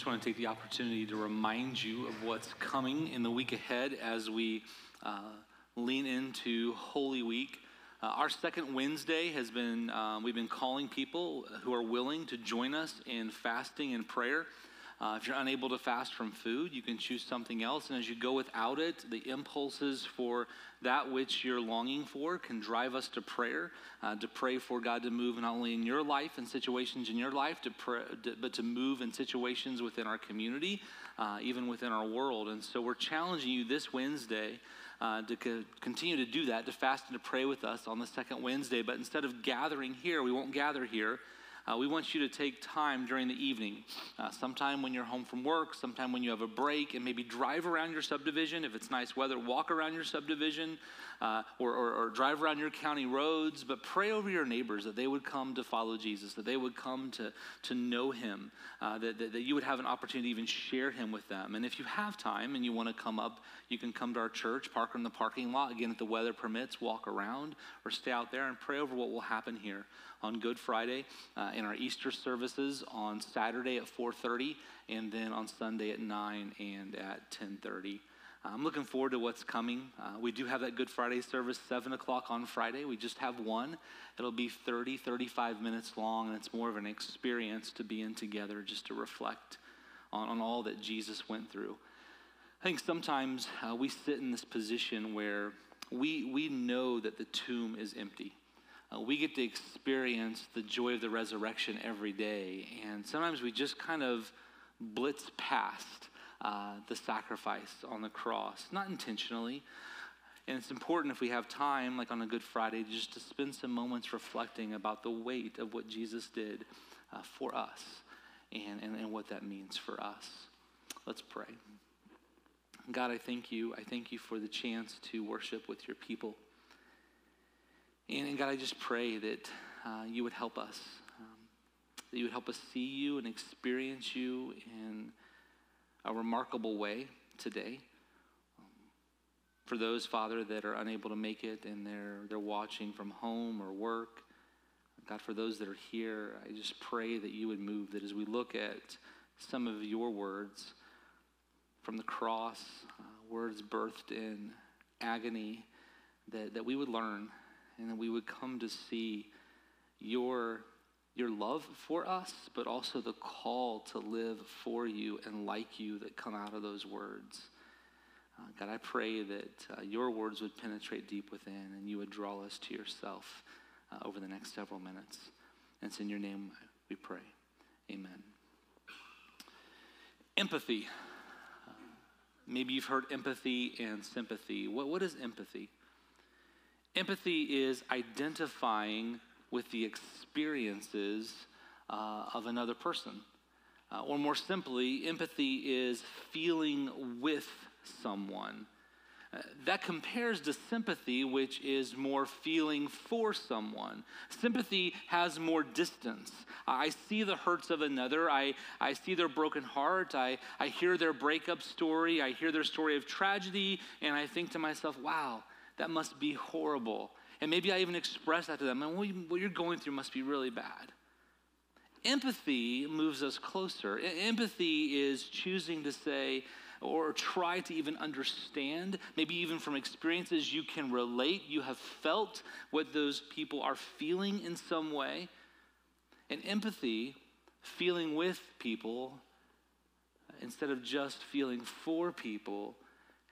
just want to take the opportunity to remind you of what's coming in the week ahead as we uh, lean into Holy Week. Uh, our second Wednesday has been, um, we've been calling people who are willing to join us in fasting and prayer. Uh, if you're unable to fast from food, you can choose something else. And as you go without it, the impulses for that which you're longing for can drive us to prayer, uh, to pray for God to move not only in your life and situations in your life, to pray, to, but to move in situations within our community, uh, even within our world. And so we're challenging you this Wednesday. Uh, to co- continue to do that, to fast and to pray with us on the second Wednesday. But instead of gathering here, we won't gather here. Uh, we want you to take time during the evening, uh, sometime when you're home from work, sometime when you have a break, and maybe drive around your subdivision. If it's nice weather, walk around your subdivision uh, or, or, or, drive around your county roads, but pray over your neighbors that they would come to follow Jesus, that they would come to, to know him, uh, that, that, that you would have an opportunity to even share him with them. And if you have time and you want to come up, you can come to our church, park in the parking lot. Again, if the weather permits, walk around or stay out there and pray over what will happen here on Good Friday, uh, in our Easter services on Saturday at 4:30, and then on Sunday at 9 and at 10:30. Uh, I'm looking forward to what's coming. Uh, we do have that Good Friday service, 7 o'clock on Friday. We just have one. It'll be 30, 35 minutes long, and it's more of an experience to be in together just to reflect on, on all that Jesus went through. I think sometimes uh, we sit in this position where we, we know that the tomb is empty uh, we get to experience the joy of the resurrection every day. And sometimes we just kind of blitz past uh, the sacrifice on the cross, not intentionally. And it's important if we have time, like on a Good Friday, just to spend some moments reflecting about the weight of what Jesus did uh, for us and, and, and what that means for us. Let's pray. God, I thank you. I thank you for the chance to worship with your people. And, and God, I just pray that uh, you would help us, um, that you would help us see you and experience you in a remarkable way today. Um, for those, Father, that are unable to make it and they're, they're watching from home or work, God, for those that are here, I just pray that you would move, that as we look at some of your words from the cross, uh, words birthed in agony, that, that we would learn and that we would come to see your, your love for us, but also the call to live for you and like you that come out of those words. Uh, God, I pray that uh, your words would penetrate deep within and you would draw us to yourself uh, over the next several minutes. And it's in your name we pray. Amen. Empathy. Uh, maybe you've heard empathy and sympathy. What, what is empathy? Empathy is identifying with the experiences uh, of another person. Uh, or more simply, empathy is feeling with someone. Uh, that compares to sympathy, which is more feeling for someone. Sympathy has more distance. I see the hurts of another. I, I see their broken heart. I, I hear their breakup story. I hear their story of tragedy. And I think to myself, wow, that must be horrible. And maybe I even express that to them. And what you're going through must be really bad. Empathy moves us closer. Empathy is choosing to say, or try to even understand, maybe even from experiences you can relate, you have felt what those people are feeling in some way. And empathy, feeling with people, instead of just feeling for people,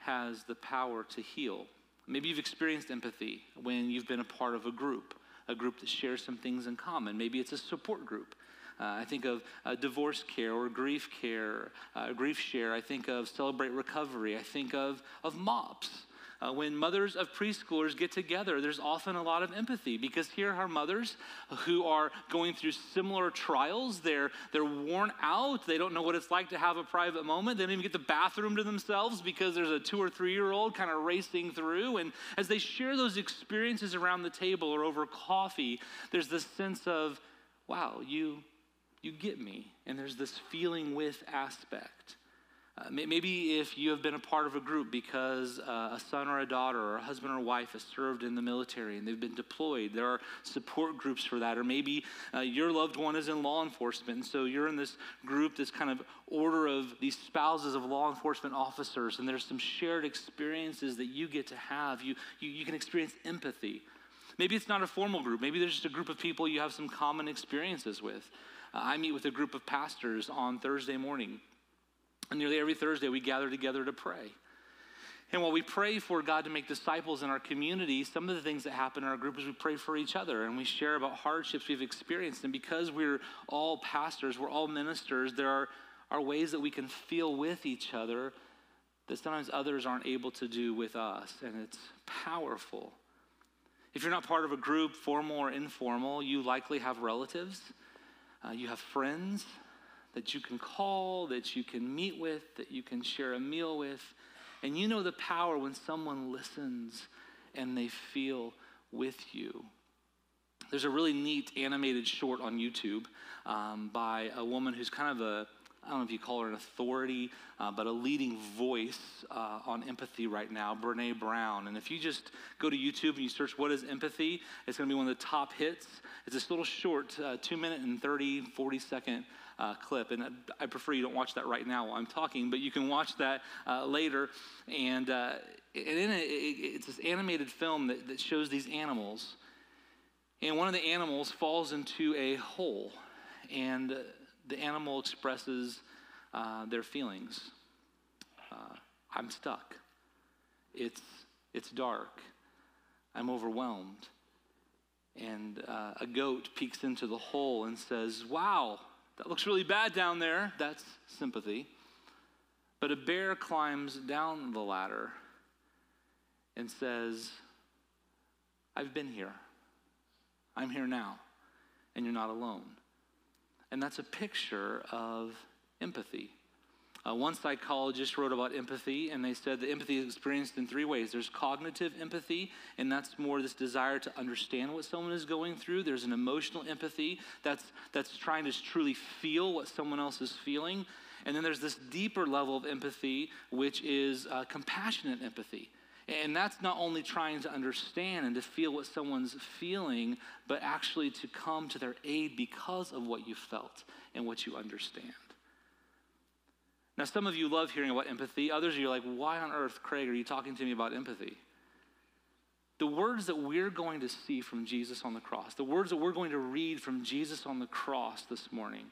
has the power to heal. Maybe you've experienced empathy when you've been a part of a group, a group that shares some things in common. Maybe it's a support group. Uh, I think of uh, divorce care or grief care, uh, grief share. I think of celebrate recovery. I think of, of MOPS. Uh, when mothers of preschoolers get together, there's often a lot of empathy because here are mothers who are going through similar trials. They're, they're worn out. They don't know what it's like to have a private moment. They don't even get the bathroom to themselves because there's a two or three year old kind of racing through. And as they share those experiences around the table or over coffee, there's this sense of, wow, you, you get me. And there's this feeling with aspect. Uh, maybe if you have been a part of a group because uh, a son or a daughter or a husband or wife has served in the military and they've been deployed, there are support groups for that. Or maybe uh, your loved one is in law enforcement, and so you're in this group, this kind of order of these spouses of law enforcement officers, and there's some shared experiences that you get to have. You, you, you can experience empathy. Maybe it's not a formal group, maybe there's just a group of people you have some common experiences with. Uh, I meet with a group of pastors on Thursday morning. And nearly every Thursday, we gather together to pray. And while we pray for God to make disciples in our community, some of the things that happen in our group is we pray for each other and we share about hardships we've experienced. And because we're all pastors, we're all ministers, there are, are ways that we can feel with each other that sometimes others aren't able to do with us. And it's powerful. If you're not part of a group, formal or informal, you likely have relatives, uh, you have friends, that you can call, that you can meet with, that you can share a meal with. And you know the power when someone listens and they feel with you. There's a really neat animated short on YouTube um, by a woman who's kind of a I don't know if you call her an authority, uh, but a leading voice uh, on empathy right now, Brene Brown. And if you just go to YouTube and you search what is empathy, it's going to be one of the top hits. It's this little short, uh, two minute and 30, 40 second uh, clip. And I prefer you don't watch that right now while I'm talking, but you can watch that uh, later. And, uh, and in it, it's this animated film that, that shows these animals. And one of the animals falls into a hole. And the animal expresses uh, their feelings. Uh, I'm stuck. It's, it's dark. I'm overwhelmed. And uh, a goat peeks into the hole and says, Wow, that looks really bad down there. That's sympathy. But a bear climbs down the ladder and says, I've been here. I'm here now, and you're not alone. And that's a picture of empathy. Uh, one psychologist wrote about empathy, and they said that empathy is experienced in three ways. There's cognitive empathy, and that's more this desire to understand what someone is going through. There's an emotional empathy, that's, that's trying to truly feel what someone else is feeling. And then there's this deeper level of empathy, which is uh, compassionate empathy. And that's not only trying to understand and to feel what someone's feeling, but actually to come to their aid because of what you felt and what you understand. Now, some of you love hearing about empathy. Others of you are like, why on earth, Craig, are you talking to me about empathy? The words that we're going to see from Jesus on the cross, the words that we're going to read from Jesus on the cross this morning,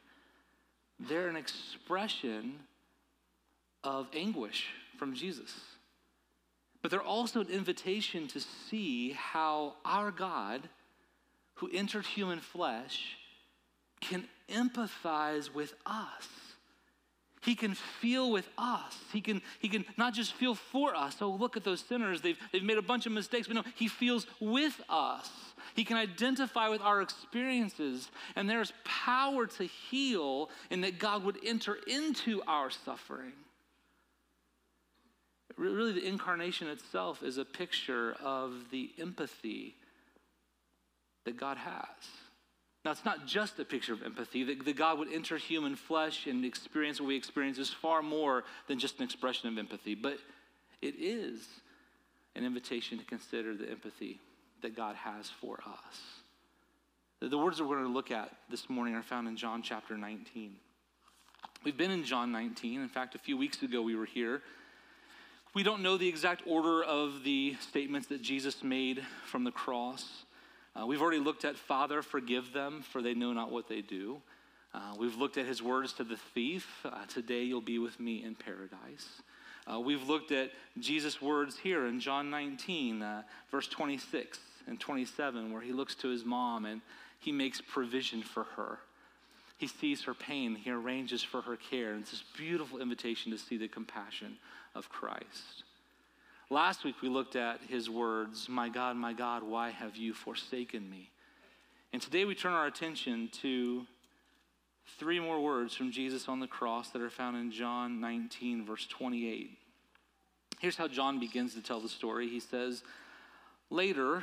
they're an expression of anguish from Jesus. But they're also an invitation to see how our God, who entered human flesh, can empathize with us. He can feel with us. He can, he can not just feel for us. Oh, look at those sinners. They've, they've made a bunch of mistakes. But no, he feels with us. He can identify with our experiences. And there's power to heal in that God would enter into our suffering. Really, the incarnation itself is a picture of the empathy that God has. Now, it's not just a picture of empathy. That, that God would enter human flesh and experience what we experience is far more than just an expression of empathy, but it is an invitation to consider the empathy that God has for us. The, the words that we're going to look at this morning are found in John chapter 19. We've been in John 19. In fact, a few weeks ago we were here we don't know the exact order of the statements that Jesus made from the cross. Uh, we've already looked at, Father, forgive them, for they know not what they do. Uh, we've looked at his words to the thief, uh, Today you'll be with me in paradise. Uh, we've looked at Jesus' words here in John 19, uh, verse 26 and 27, where he looks to his mom and he makes provision for her. He sees her pain, he arranges for her care. And it's this beautiful invitation to see the compassion of Christ. Last week we looked at his words, My God, my God, why have you forsaken me? And today we turn our attention to three more words from Jesus on the cross that are found in John 19, verse 28. Here's how John begins to tell the story. He says, Later,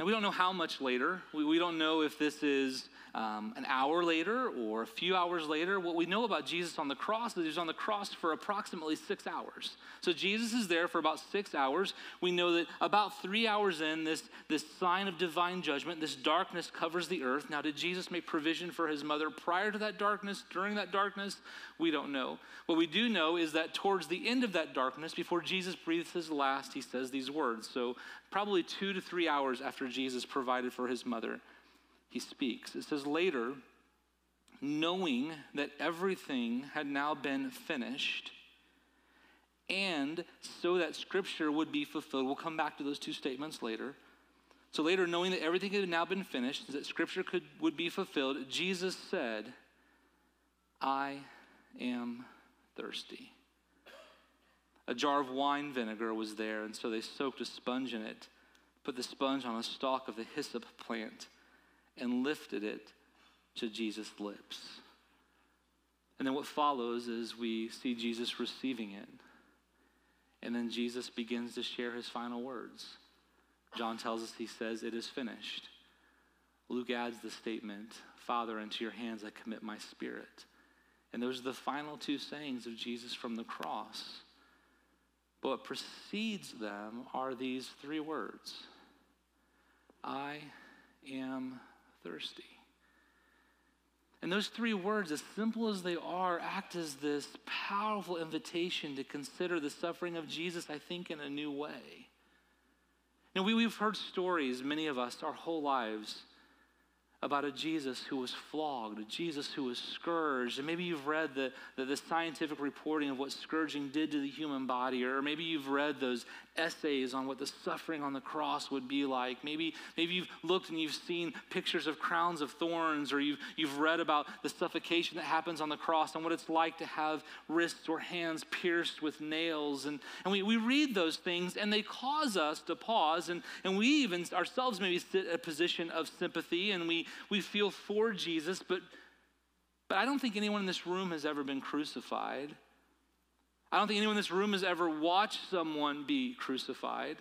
And we don't know how much later. We, we don't know if this is um, an hour later or a few hours later. What we know about Jesus on the cross is he was on the cross for approximately six hours. So Jesus is there for about six hours. We know that about three hours in, this, this sign of divine judgment, this darkness covers the earth. Now, did Jesus make provision for his mother prior to that darkness, during that darkness? We don't know. What we do know is that towards the end of that darkness, before Jesus breathes his last, he says these words. So, probably two to three hours after Jesus provided for his mother he speaks. It says, Later, knowing that everything had now been finished, and so that scripture would be fulfilled. We'll come back to those two statements later. So later, knowing that everything had now been finished, that scripture could, would be fulfilled, Jesus said, I am thirsty. A jar of wine vinegar was there, and so they soaked a sponge in it, put the sponge on a stalk of the hyssop plant and lifted it to Jesus' lips. And then what follows is we see Jesus receiving it. And then Jesus begins to share his final words. John tells us, he says, It is finished. Luke adds the statement, Father, into your hands I commit my spirit. And those are the final two sayings of Jesus from the cross. But what precedes them are these three words I am thirsty. And those three words, as simple as they are, act as this powerful invitation to consider the suffering of Jesus, I think, in a new way. Now, we, we've heard stories, many of us, our whole lives, about a Jesus who was flogged, a Jesus who was scourged. And maybe you've read the, the, the, scientific reporting of what scourging did to the human body, or maybe you've read those essays on what the suffering on the cross would be like. Maybe, maybe you've looked and you've seen pictures of crowns of thorns, or you've, you've read about the suffocation that happens on the cross and what it's like to have wrists or hands pierced with nails. And, and we, we read those things, and they cause us to pause, and, and we even ourselves maybe sit in a position of sympathy, and we, we feel for Jesus, but, but I don't think anyone in this room has ever been crucified. I don't think anyone in this room has ever watched someone be crucified.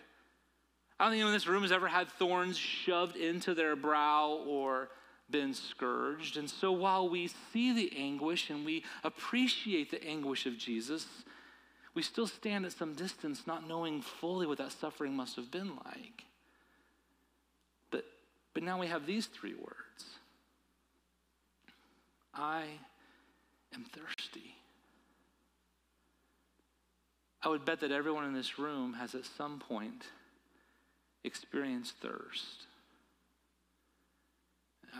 I don't think anyone in this room has ever had thorns shoved into their brow or been scourged. And so while we see the anguish and we appreciate the anguish of Jesus, we still stand at some distance not knowing fully what that suffering must have been like. But, now we have these three words I am thirsty. I would bet that everyone in this room has at some point experienced thirst.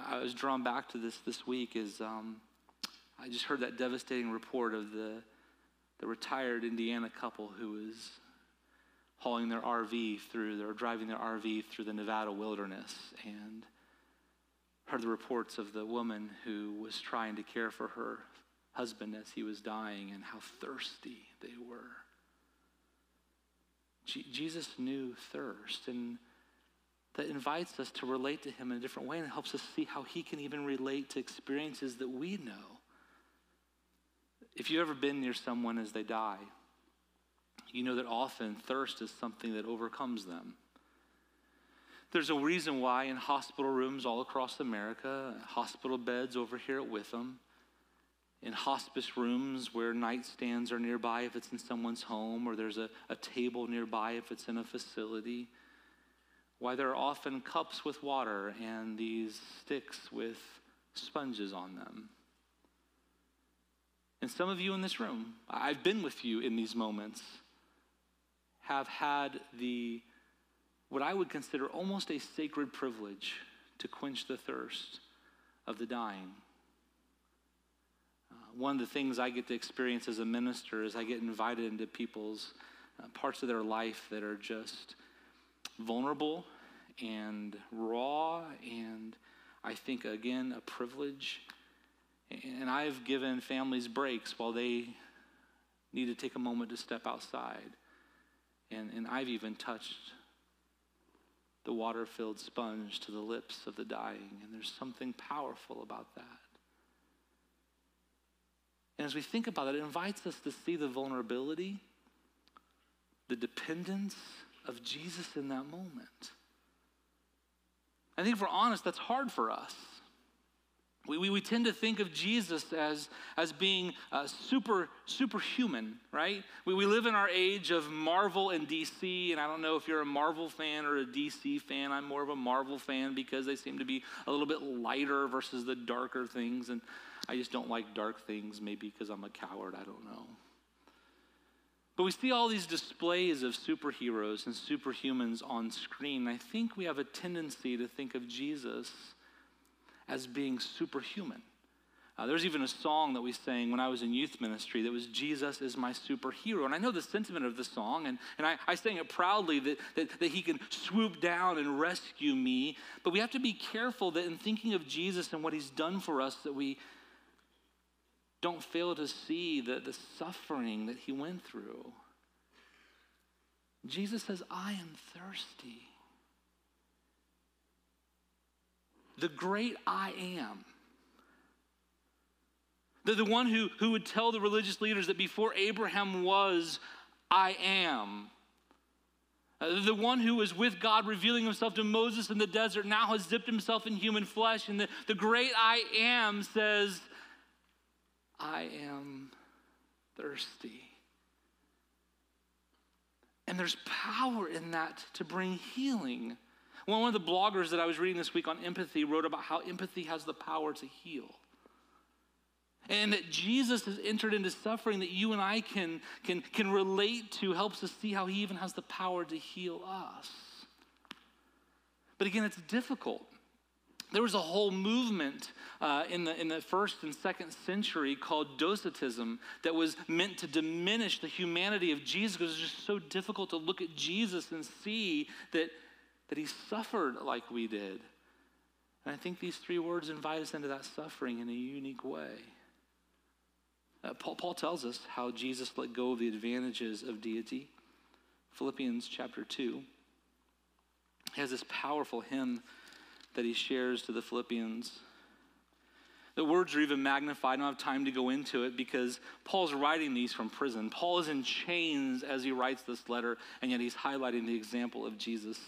I was drawn back to this this week as um, I just heard that devastating report of the, the retired Indiana couple who was hauling their RV through, or driving their RV through the Nevada wilderness, and heard the reports of the woman who was trying to care for her husband as he was dying and how thirsty they were. Jesus knew thirst, and that invites us to relate to him in a different way and helps us see how he can even relate to experiences that we know. If you've ever been near someone as they die, you know that often thirst is something that overcomes them. There's a reason why in hospital rooms all across America, hospital beds over here at Witham, in hospice rooms where nightstands are nearby if it's in someone's home, or there's a, a table nearby if it's in a facility. Why there are often cups with water and these sticks with sponges on them. And some of you in this room, I've been with you in these moments, have had the, what I would consider almost a sacred privilege to quench the thirst of the dying one of the things I get to experience as a minister is I get invited into people's uh, parts of their life that are just vulnerable and raw, and I think, again, a privilege. And I've given families breaks while they need to take a moment to step outside. And, and I've even touched the water filled sponge to the lips of the dying. And there's something powerful about that. And as we think about it, it invites us to see the vulnerability, the dependence of Jesus in that moment. I think if we're honest, that's hard for us. We, we, we tend to think of Jesus as, as being uh, super, superhuman, right? We, we live in our age of Marvel and DC, and I don't know if you're a Marvel fan or a DC fan. I'm more of a Marvel fan because they seem to be a little bit lighter versus the darker things, and I just don't like dark things, maybe because I'm a coward, I don't know. But we see all these displays of superheroes and superhumans on screen. I think we have a tendency to think of Jesus as being superhuman. Uh, there's even a song that we sang when I was in youth ministry that was Jesus is my superhero. And I know the sentiment of the song, and, and I, I sang it proudly that, that, that he can swoop down and rescue me. But we have to be careful that in thinking of Jesus and what he's done for us, that we don't fail to see the, the suffering that he went through. Jesus says, I am thirsty. The great I am. The, the one who, who would tell the religious leaders that before Abraham was, I am. Uh, the one who was with God revealing himself to Moses in the desert now has dipped himself in human flesh. And the, the great I am says, I am thirsty. And there's power in that to bring healing. One of the bloggers that I was reading this week on empathy wrote about how empathy has the power to heal. And that Jesus has entered into suffering that you and I can, can, can relate to helps us see how he even has the power to heal us. But again, it's difficult. There was a whole movement uh, in, the, in the first and second century called Docetism that was meant to diminish the humanity of Jesus because it's just so difficult to look at Jesus and see that that he suffered like we did. And I think these three words invite us into that suffering in a unique way. Uh, Paul, Paul tells us how Jesus let go of the advantages of deity. Philippians chapter 2. He has this powerful hymn that he shares to the Philippians. The words are even magnified. I don't have time to go into it because Paul's writing these from prison. Paul is in chains as he writes this letter, and yet he's highlighting the example of Jesus.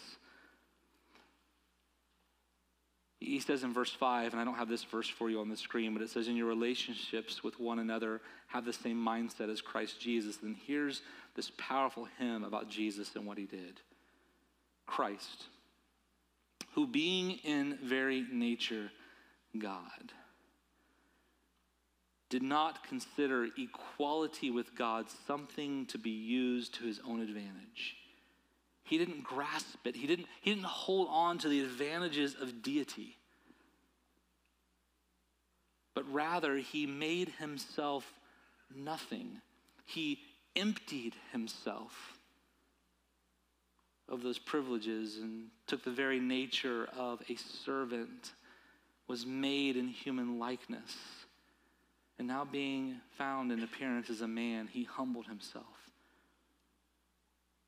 He says in verse 5, and I don't have this verse for you on the screen, but it says, In your relationships with one another, have the same mindset as Christ Jesus. And here's this powerful hymn about Jesus and what he did Christ, who being in very nature God, did not consider equality with God something to be used to his own advantage. He didn't grasp it. He didn't, he didn't hold on to the advantages of deity. But rather, he made himself nothing. He emptied himself of those privileges and took the very nature of a servant, was made in human likeness. And now, being found in appearance as a man, he humbled himself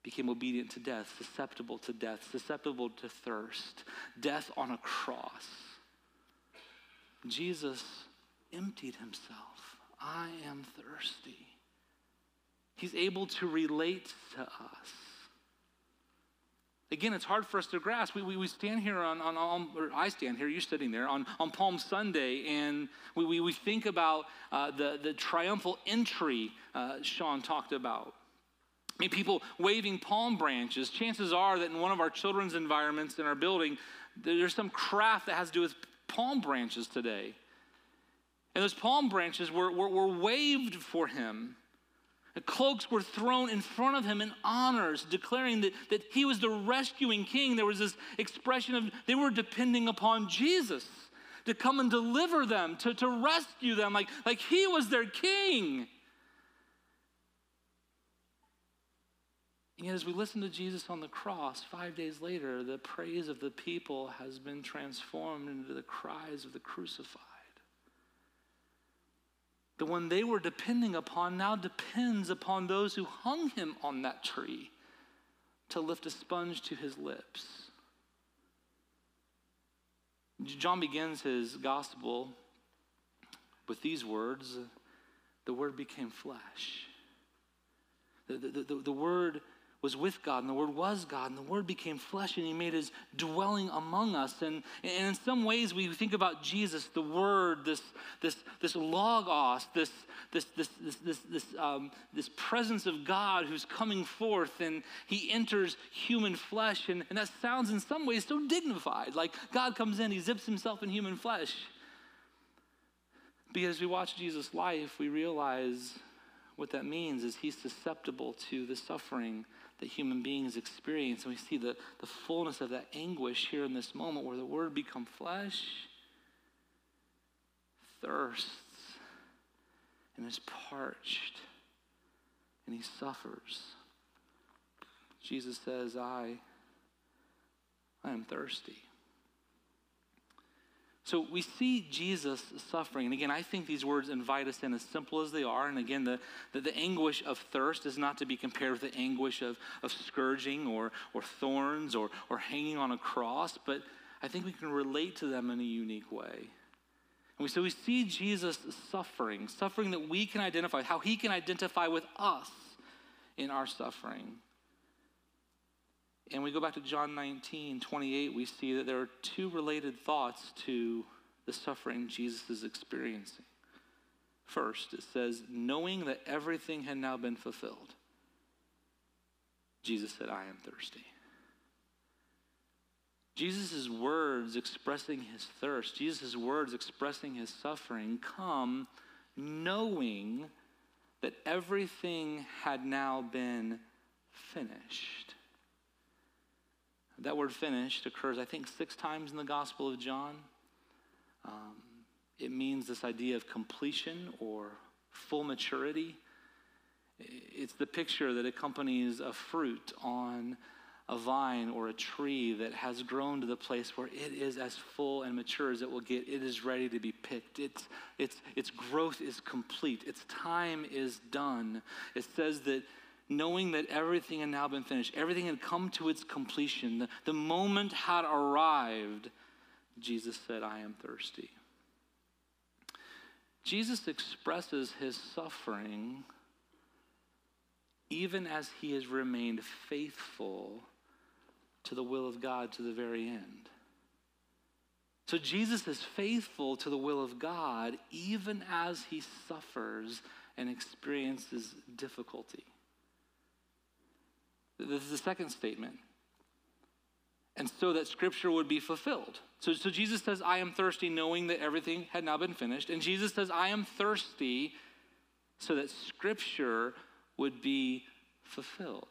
became obedient to death, susceptible to death, susceptible to thirst, death on a cross. Jesus emptied himself. I am thirsty. He's able to relate to us. Again, it's hard for us to grasp. We, we, we stand here on, on, on, or I stand here, you're sitting there on, on Palm Sunday, and we, we, we think about uh, the, the triumphal entry uh, Sean talked about. I mean, people waving palm branches. Chances are that in one of our children's environments in our building, there's some craft that has to do with palm branches today. And those palm branches were, were, were waved for him. The cloaks were thrown in front of him in honors, declaring that, that he was the rescuing king. There was this expression of they were depending upon Jesus to come and deliver them, to, to rescue them, like, like he was their king. And yet, as we listen to Jesus on the cross, five days later, the praise of the people has been transformed into the cries of the crucified. The one they were depending upon now depends upon those who hung him on that tree to lift a sponge to his lips. John begins his gospel with these words The Word became flesh. The, the, the, the Word was with God, and the Word was God, and the Word became flesh, and He made His dwelling among us. And, and in some ways, we think about Jesus, the Word, this, this, this logos, this, this, this, this, this, this, um, this presence of God who's coming forth, and He enters human flesh. And, and that sounds in some ways so dignified. Like God comes in, He zips Himself in human flesh. Because we watch Jesus' life, we realize what that means is He's susceptible to the suffering that human beings experience. And we see the, the fullness of that anguish here in this moment where the word become flesh, thirsts, and is parched, and he suffers. Jesus says, I, I am thirsty. So we see Jesus suffering. And again, I think these words invite us in as simple as they are. And again, the, the, the, anguish of thirst is not to be compared with the anguish of, of scourging or, or thorns or, or hanging on a cross, but I think we can relate to them in a unique way. And we, so we see Jesus suffering, suffering that we can identify, how he can identify with us in our suffering. And we go back to John 19, 28, we see that there are two related thoughts to the suffering Jesus is experiencing. First, it says, knowing that everything had now been fulfilled, Jesus said, I am thirsty. Jesus' words expressing his thirst, Jesus' words expressing his suffering come knowing that everything had now been finished. That word finished occurs, I think, six times in the Gospel of John. Um, it means this idea of completion or full maturity. It's the picture that accompanies a fruit on a vine or a tree that has grown to the place where it is as full and mature as it will get. It is ready to be picked. Its, its, its growth is complete. Its time is done. It says that knowing that everything had now been finished, everything had come to its completion, the, the moment had arrived, Jesus said, I am thirsty. Jesus expresses his suffering even as he has remained faithful to the will of God to the very end. So Jesus is faithful to the will of God even as he suffers and experiences difficulty. This is the second statement. And so that scripture would be fulfilled. So, so Jesus says, I am thirsty, knowing that everything had now been finished. And Jesus says, I am thirsty so that scripture would be fulfilled.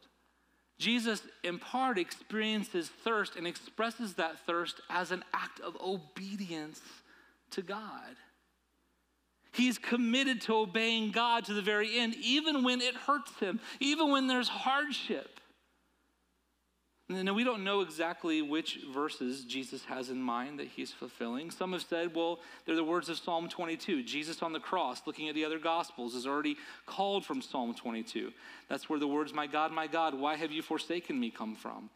Jesus, in part, experiences thirst and expresses that thirst as an act of obedience to God. He's committed to obeying God to the very end, even when it hurts him, even when there's hardship. Now, we don't know exactly which verses Jesus has in mind that he's fulfilling. Some have said, well, they're the words of Psalm 22. Jesus on the cross, looking at the other Gospels, is already called from Psalm 22. That's where the words, My God, my God, why have you forsaken me, come from.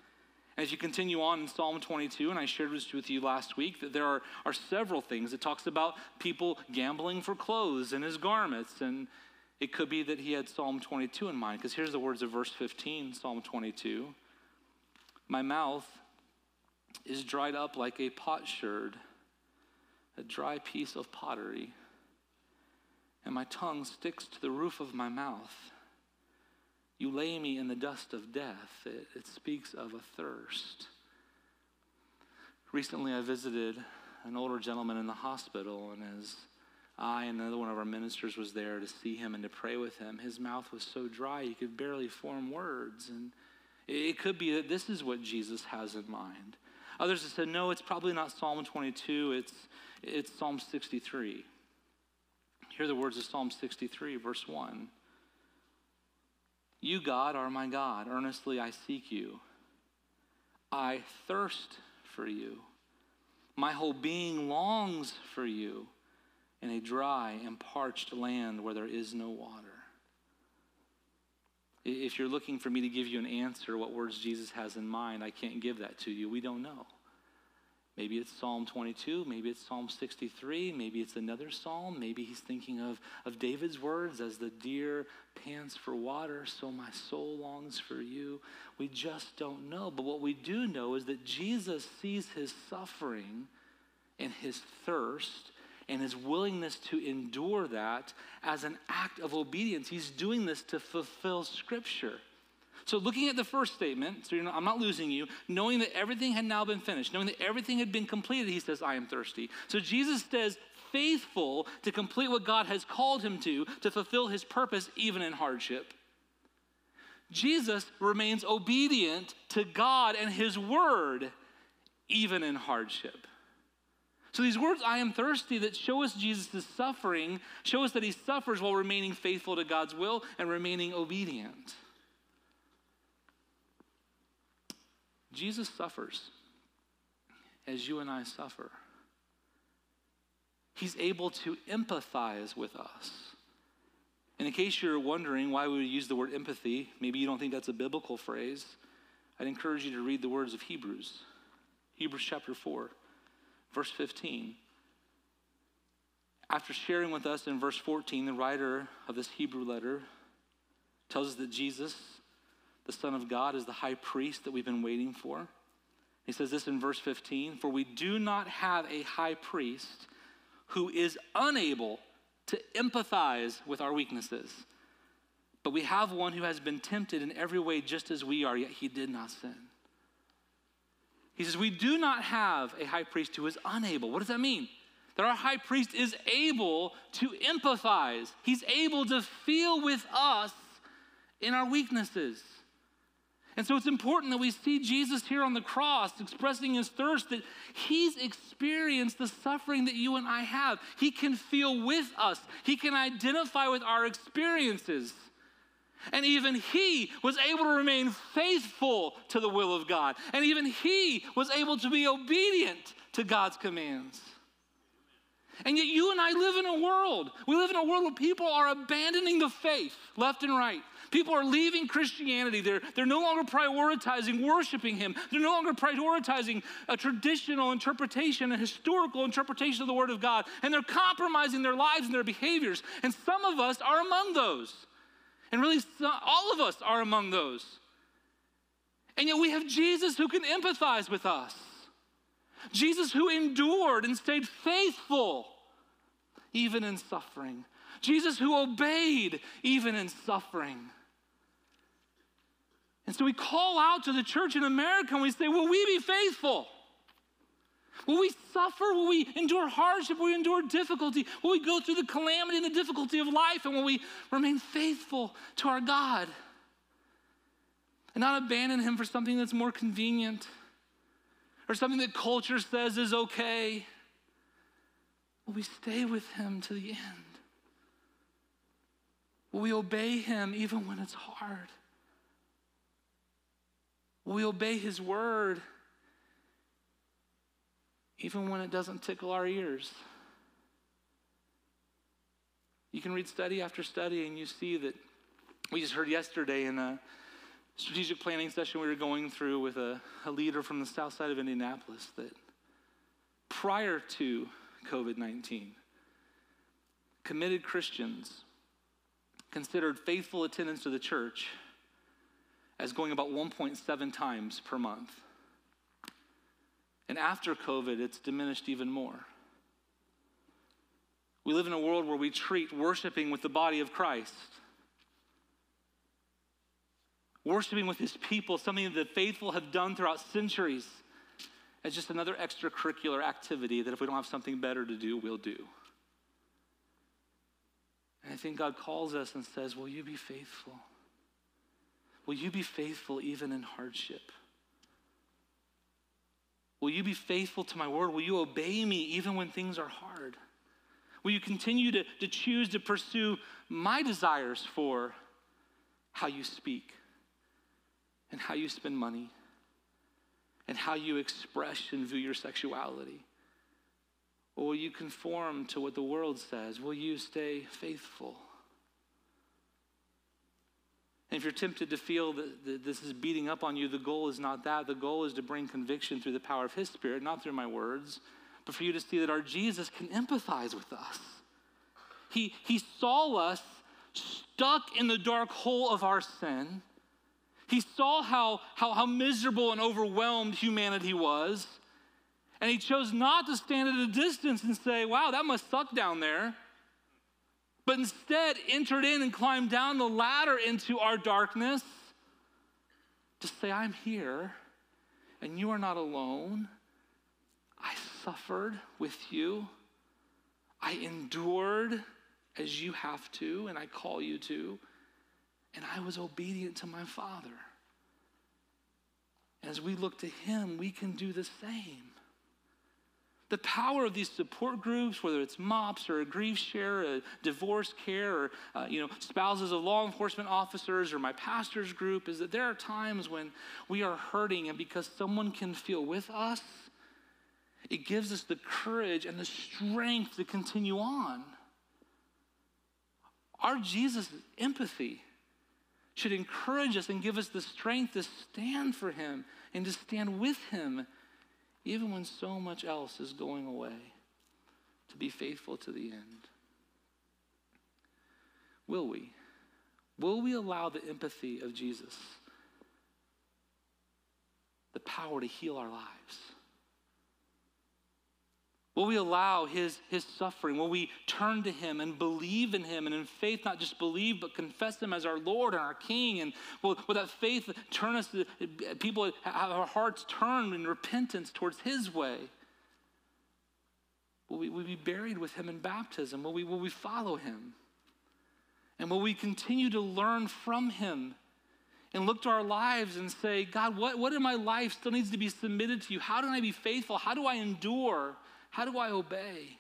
As you continue on in Psalm 22, and I shared this with you last week, that there are, are several things. It talks about people gambling for clothes and his garments. And it could be that he had Psalm 22 in mind, because here's the words of verse 15, Psalm 22. My mouth is dried up like a potsherd, a dry piece of pottery, and my tongue sticks to the roof of my mouth. You lay me in the dust of death. It, it speaks of a thirst. Recently, I visited an older gentleman in the hospital, and as I and another one of our ministers was there to see him and to pray with him, his mouth was so dry he could barely form words. And it could be that this is what Jesus has in mind. Others have said, no, it's probably not Psalm 22, it's, it's Psalm 63. Hear the words of Psalm 63, verse 1. You, God, are my God. Earnestly I seek you. I thirst for you. My whole being longs for you in a dry and parched land where there is no water. If you're looking for me to give you an answer, what words Jesus has in mind, I can't give that to you. We don't know. Maybe it's Psalm 22, maybe it's Psalm 63, maybe it's another psalm, maybe he's thinking of, of David's words as the deer pants for water, so my soul longs for you. We just don't know. But what we do know is that Jesus sees his suffering and his thirst and his willingness to endure that as an act of obedience. He's doing this to fulfill Scripture. So, looking at the first statement, so not, I'm not losing you, knowing that everything had now been finished, knowing that everything had been completed, he says, I am thirsty. So, Jesus says, faithful to complete what God has called him to, to fulfill his purpose, even in hardship. Jesus remains obedient to God and his word, even in hardship. So these words, I am thirsty, that show us Jesus' suffering, show us that he suffers while remaining faithful to God's will and remaining obedient. Jesus suffers as you and I suffer. He's able to empathize with us. And in case you're wondering why we would use the word empathy, maybe you don't think that's a biblical phrase, I'd encourage you to read the words of Hebrews. Hebrews chapter 4, verse 15. After sharing with us in verse 14, the writer of this Hebrew letter tells us that Jesus the Son of God, is the high priest that we've been waiting for. He says this in verse 15 For we do not have a high priest who is unable to empathize with our weaknesses, but we have one who has been tempted in every way just as we are, yet he did not sin. He says, We do not have a high priest who is unable. What does that mean? That our high priest is able to empathize, he's able to feel with us in our weaknesses. And so it's important that we see Jesus here on the cross expressing his thirst that he's experienced the suffering that you and I have. He can feel with us, he can identify with our experiences. And even he was able to remain faithful to the will of God. And even he was able to be obedient to God's commands. And yet, you and I live in a world. We live in a world where people are abandoning the faith left and right. People are leaving Christianity. They're, they're no longer prioritizing worshiping Him. They're no longer prioritizing a traditional interpretation, a historical interpretation of the Word of God. And they're compromising their lives and their behaviors. And some of us are among those. And really, all of us are among those. And yet, we have Jesus who can empathize with us. Jesus who endured and stayed faithful even in suffering. Jesus who obeyed even in suffering. And so we call out to the church in America and we say, Will we be faithful? Will we suffer? Will we endure hardship? Will we endure difficulty? Will we go through the calamity and the difficulty of life? And will we remain faithful to our God? And not abandon Him for something that's more convenient or something that culture says is okay? Will we stay with Him to the end? Will we obey Him even when it's hard? Will we obey His word even when it doesn't tickle our ears? You can read study after study and you see that we just heard yesterday in a strategic planning session we were going through with a, a leader from the south side of Indianapolis that prior to COVID 19, committed Christians considered faithful attendance to the church as going about 1.7 times per month. And after COVID, it's diminished even more. We live in a world where we treat worshiping with the body of Christ, worshiping with his people, something that the faithful have done throughout centuries, as just another extracurricular activity that if we don't have something better to do, we'll do. And I think God calls us and says, Will you be faithful? Will you be faithful even in hardship? Will you be faithful to my word? Will you obey me even when things are hard? Will you continue to, to choose to pursue my desires for how you speak and how you spend money and how you express and view your sexuality? Or will you conform to what the world says? Will you stay faithful? And if you're tempted to feel that, that this is beating up on you, the goal is not that. The goal is to bring conviction through the power of His Spirit, not through my words, but for you to see that our Jesus can empathize with us. He, he saw us stuck in the dark hole of our sin. He saw how, how, how miserable and overwhelmed humanity was. And he chose not to stand at a distance and say, wow, that must suck down there. But instead entered in and climbed down the ladder into our darkness to say, I'm here and you are not alone. I suffered with you. I endured as you have to, and I call you to. And I was obedient to my Father. As we look to Him, we can do the same. The power of these support groups, whether it's MOPS or a grief share, a divorce care, or uh, you know spouses of law enforcement officers, or my pastor's group, is that there are times when we are hurting, and because someone can feel with us, it gives us the courage and the strength to continue on. Our Jesus' empathy should encourage us and give us the strength to stand for Him and to stand with Him, even when so much else is going away, to be faithful to the end. Will we? Will we allow the empathy of Jesus, the power to heal our lives? Will we allow his, his suffering? Will we turn to him and believe in him and in faith not just believe but confess him as our Lord and our King? And will, will that faith turn us people have our hearts turned in repentance towards his way? Will we, will we be buried with him in baptism? Will we, will we follow him? And will we continue to learn from him and look to our lives and say, God, what, what in my life still needs to be submitted to you? How do I be faithful? How do I endure? How do I obey?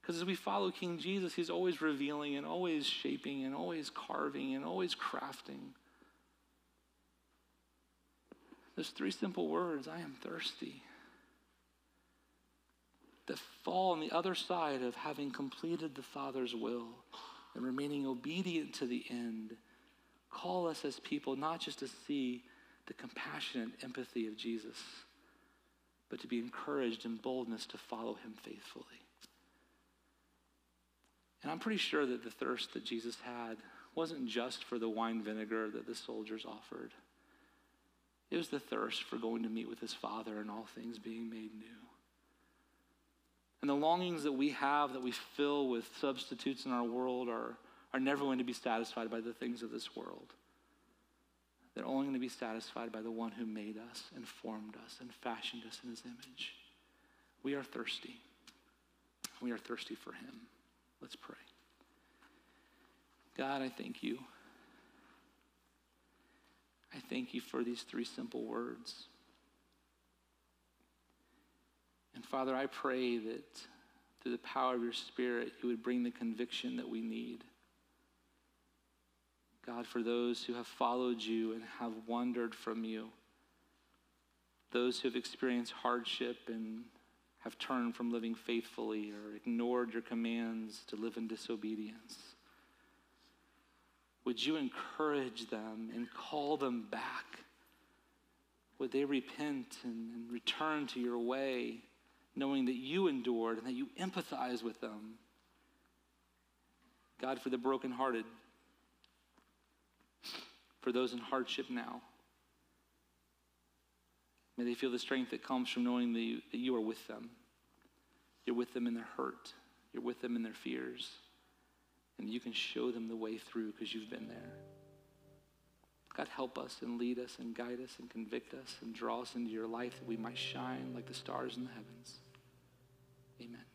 Because as we follow King Jesus, he's always revealing and always shaping and always carving and always crafting. There's three simple words I am thirsty that fall on the other side of having completed the Father's will and remaining obedient to the end. Call us as people not just to see the compassion and empathy of Jesus but to be encouraged in boldness to follow him faithfully. And I'm pretty sure that the thirst that Jesus had wasn't just for the wine vinegar that the soldiers offered. It was the thirst for going to meet with his Father and all things being made new. And the longings that we have that we fill with substitutes in our world are, are never going to be satisfied by the things of this world. They're only going to be satisfied by the one who made us and formed us and fashioned us in his image. We are thirsty. We are thirsty for him. Let's pray. God, I thank you. I thank you for these three simple words. And Father, I pray that through the power of your Spirit, you would bring the conviction that we need. God, for those who have followed you and have wandered from you, those who have experienced hardship and have turned from living faithfully or ignored your commands to live in disobedience. Would you encourage them and call them back? Would they repent and, and return to your way, knowing that you endured and that you empathize with them? God, for the brokenhearted, for those in hardship now. May they feel the strength that comes from knowing that you, that you are with them. You're with them in their hurt, you're with them in their fears, and you can show them the way through because you've been there. God, help us and lead us and guide us and convict us and draw us into your life that we might shine like the stars in the heavens. Amen.